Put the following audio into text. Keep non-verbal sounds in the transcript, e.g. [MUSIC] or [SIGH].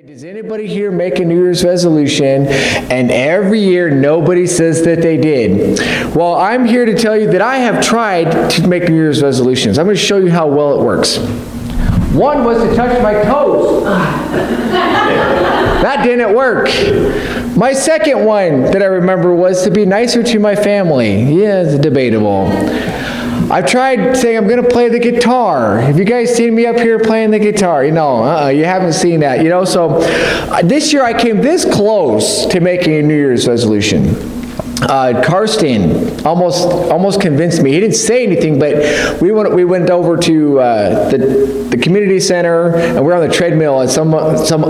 Does anybody here make a New Year's resolution and every year nobody says that they did? Well, I'm here to tell you that I have tried to make New Year's resolutions. I'm going to show you how well it works. One was to touch my toes. [LAUGHS] That didn't work. My second one that I remember was to be nicer to my family. Yeah, it's debatable. I've tried saying I'm going to play the guitar. Have you guys seen me up here playing the guitar? You know, uh-uh, you haven't seen that. You know, so uh, this year I came this close to making a New Year's resolution. Uh, Karsten almost almost convinced me. He didn't say anything, but we went we went over to uh, the the community center and we're on the treadmill at some some